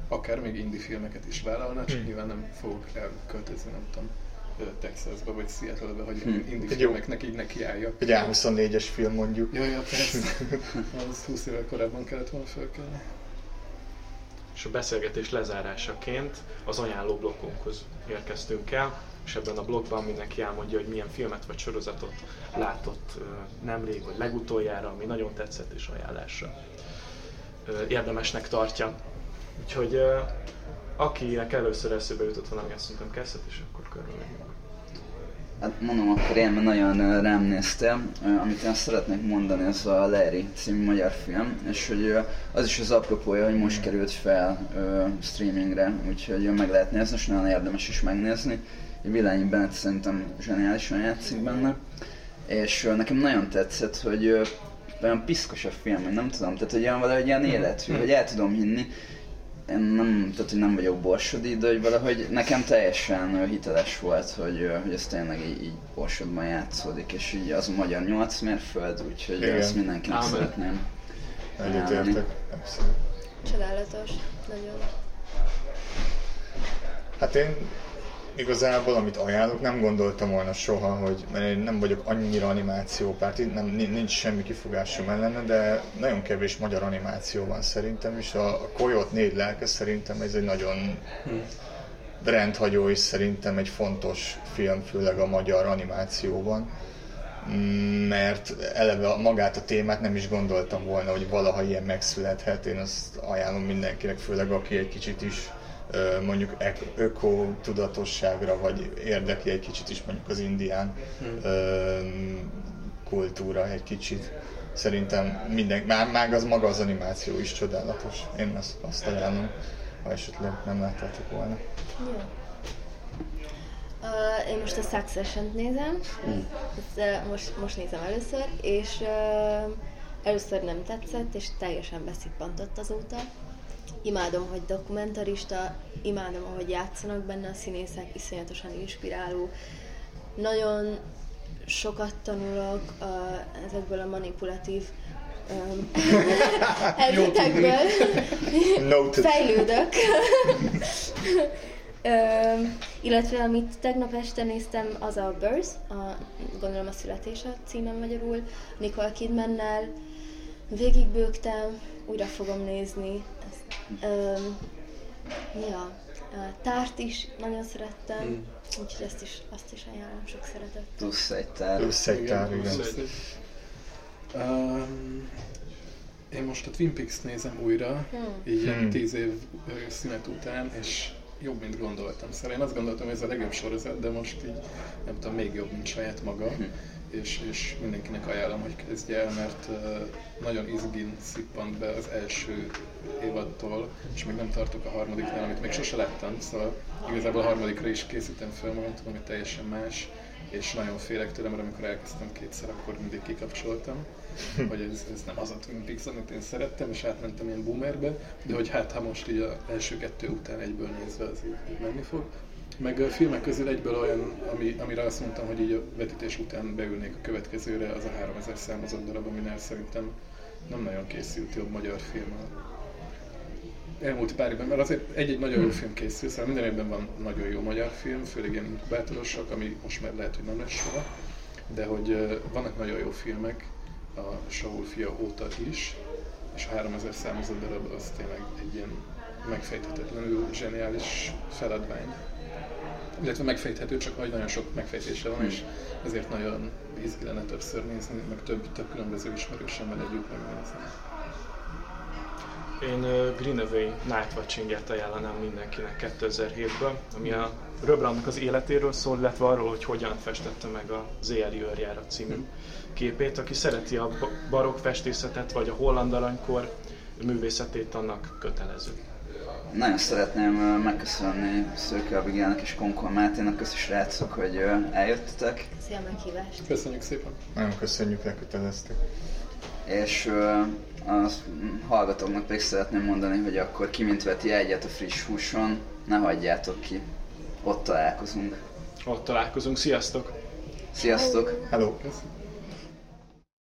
akár még indie filmeket is vállalna, csak nyilván nem fogok elköltözni, nem tudom, Texasba vagy Seattle-be, hogy Hm. indie Egy jó- filmeknek így nekiálljak. egy A24-es film mondjuk. Ja, ja, persze. (laughs) Az 20 évvel korábban kellett volna fölkelni. És a beszélgetés lezárásaként az ajánló blokkunkhoz érkeztünk el, és ebben a blogban mindenki elmondja, hogy milyen filmet vagy sorozatot látott nemrég, vagy legutoljára, ami nagyon tetszett és ajánlásra. érdemesnek tartja. Úgyhogy akinek először eszébe jutott valami, azt mondtam kezdhet, és akkor körülmegyünk. Hát mondom, akkor én nagyon rám néztem. Amit én szeretnék mondani, az a Larry című magyar film, és hogy az is az apropója, hogy most került fel streamingre, úgyhogy meg lehet nézni, és nagyon érdemes is megnézni. Vilányi Bennett szerintem zseniálisan játszik benne, és nekem nagyon tetszett, hogy olyan piszkos a film, nem tudom, tehát hogy olyan valahogy ilyen életű, hogy el tudom hinni, én nem, tehát, hogy nem vagyok borsodi, de hogy valahogy nekem teljesen hiteles volt, hogy, hogy ez tényleg így, így borsodban játszódik, és így az a magyar nyolc mérföld, úgyhogy Igen. ezt mindenkinek Amen. szeretném. Egyetértek, Csodálatos, nagyon. Hát én igazából, amit ajánlok, nem gondoltam volna soha, hogy mert én nem vagyok annyira animációpárt, nem, nincs semmi kifogásom ellene, de nagyon kevés magyar animáció van szerintem, és a, a Koyot négy lelke szerintem ez egy nagyon rendhagyó és szerintem egy fontos film, főleg a magyar animációban mert eleve magát a témát nem is gondoltam volna, hogy valaha ilyen megszülethet. Én azt ajánlom mindenkinek, főleg aki egy kicsit is mondjuk öko tudatosságra, vagy érdekli egy kicsit is mondjuk az indián hmm. kultúra egy kicsit. Szerintem minden, már, már az maga az animáció is csodálatos. Én azt, azt ajánlom, ha esetleg nem láttátok volna. Jó. Uh, én most a Succession-t nézem, mm. Ezt, uh, most, most nézem először, és uh, először nem tetszett, és teljesen beszippantott azóta imádom, hogy dokumentarista, imádom, ahogy játszanak benne a színészek, iszonyatosan inspiráló. Nagyon sokat tanulok uh, ezekből a manipulatív um. (laughs) Fejlődök. (laughs) um, illetve amit tegnap este néztem, az a Birth, a, gondolom a születése címem magyarul, Nicole Kidmannel. Végigbőgtem, újra fogom nézni, Ja, a tárt is nagyon szerettem, mm. úgyhogy ezt is, azt is ajánlom sok szeretet. Plusz egy tár. Plusz egy tár, igen. igen. Um, én most a Twin Peaks nézem újra, hmm. így hmm. tíz év szünet után, és jobb, mint gondoltam. Szóval én azt gondoltam, hogy ez a legjobb sorozat, de most így nem tudom, még jobb, mint saját maga. Hmm és, és mindenkinek ajánlom, hogy kezdje el, mert nagyon izgin szippant be az első évadtól, és még nem tartok a harmadiknál, amit még sose láttam, szóval igazából a harmadikra is készítem fel magam, tudom, hogy teljesen más, és nagyon félek tőle, mert amikor elkezdtem kétszer, akkor mindig kikapcsoltam, hogy ez, ez nem az a Twin Peaks, amit én szerettem, és átmentem ilyen boomerbe, de hogy hát ha most így az első kettő után egyből nézve az így menni fog. Meg a filmek közül egyből olyan, ami, amire azt mondtam, hogy így a vetítés után beülnék a következőre, az a 3000 számozott darab, aminél szerintem nem nagyon készült jobb magyar film elmúlt pár évben, mert azért egy-egy nagyon jó film készül, szóval minden évben van nagyon jó magyar film, főleg ilyen inkubátorosok, ami most már lehet, hogy nem lesz soha, de hogy vannak nagyon jó filmek a Saul fia óta is, és a 3000 számozott darab az tényleg egy ilyen megfejthetetlenül zseniális feladvány illetve megfejthető, csak hogy nagyon sok megfejtése van, és ezért nagyon izgi lenne többször nézni, meg több, több különböző ismerősemmel együtt megnézni. Én Greenaway Night Watching-et ajánlanám mindenkinek 2007-ből, ami a Röbrandnak az életéről szól, illetve arról, hogy hogyan festette meg a Zéli őrjára című képét. Aki szereti a barokk festészetet, vagy a holland aranykor művészetét, annak kötelező nagyon szeretném megköszönni Szőke Abigailnek és Konkol Máténak, köszi srácok, hogy eljöttetek. Szia meghívást. Köszönjük szépen. Nagyon köszönjük, elköteleztek. És a hallgatóknak pedig szeretném mondani, hogy akkor ki mint veti egyet a friss húson, ne hagyjátok ki. Ott találkozunk. Ott találkozunk, sziasztok! Sziasztok! Hello! Köszönöm.